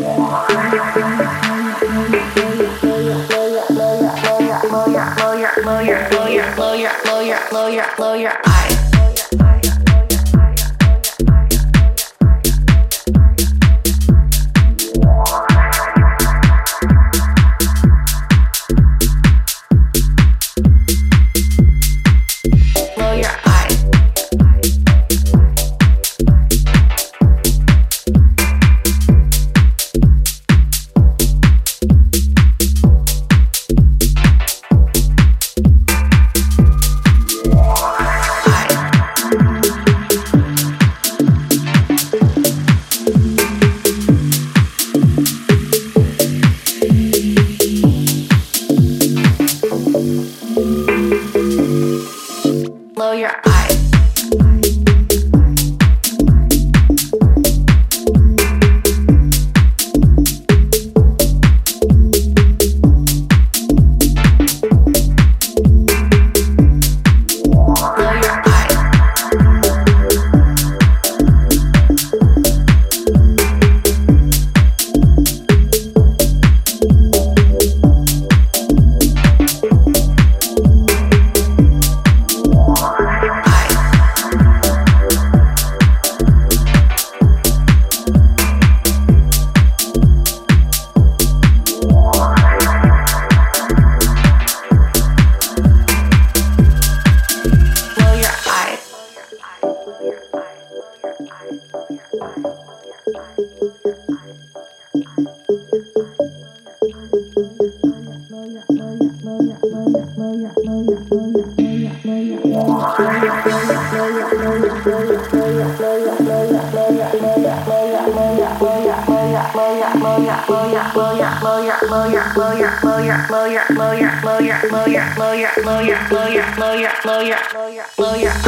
blow your, blow your, blow your, blow your, blow your, blow your, blow your, blow your, eyes.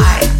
I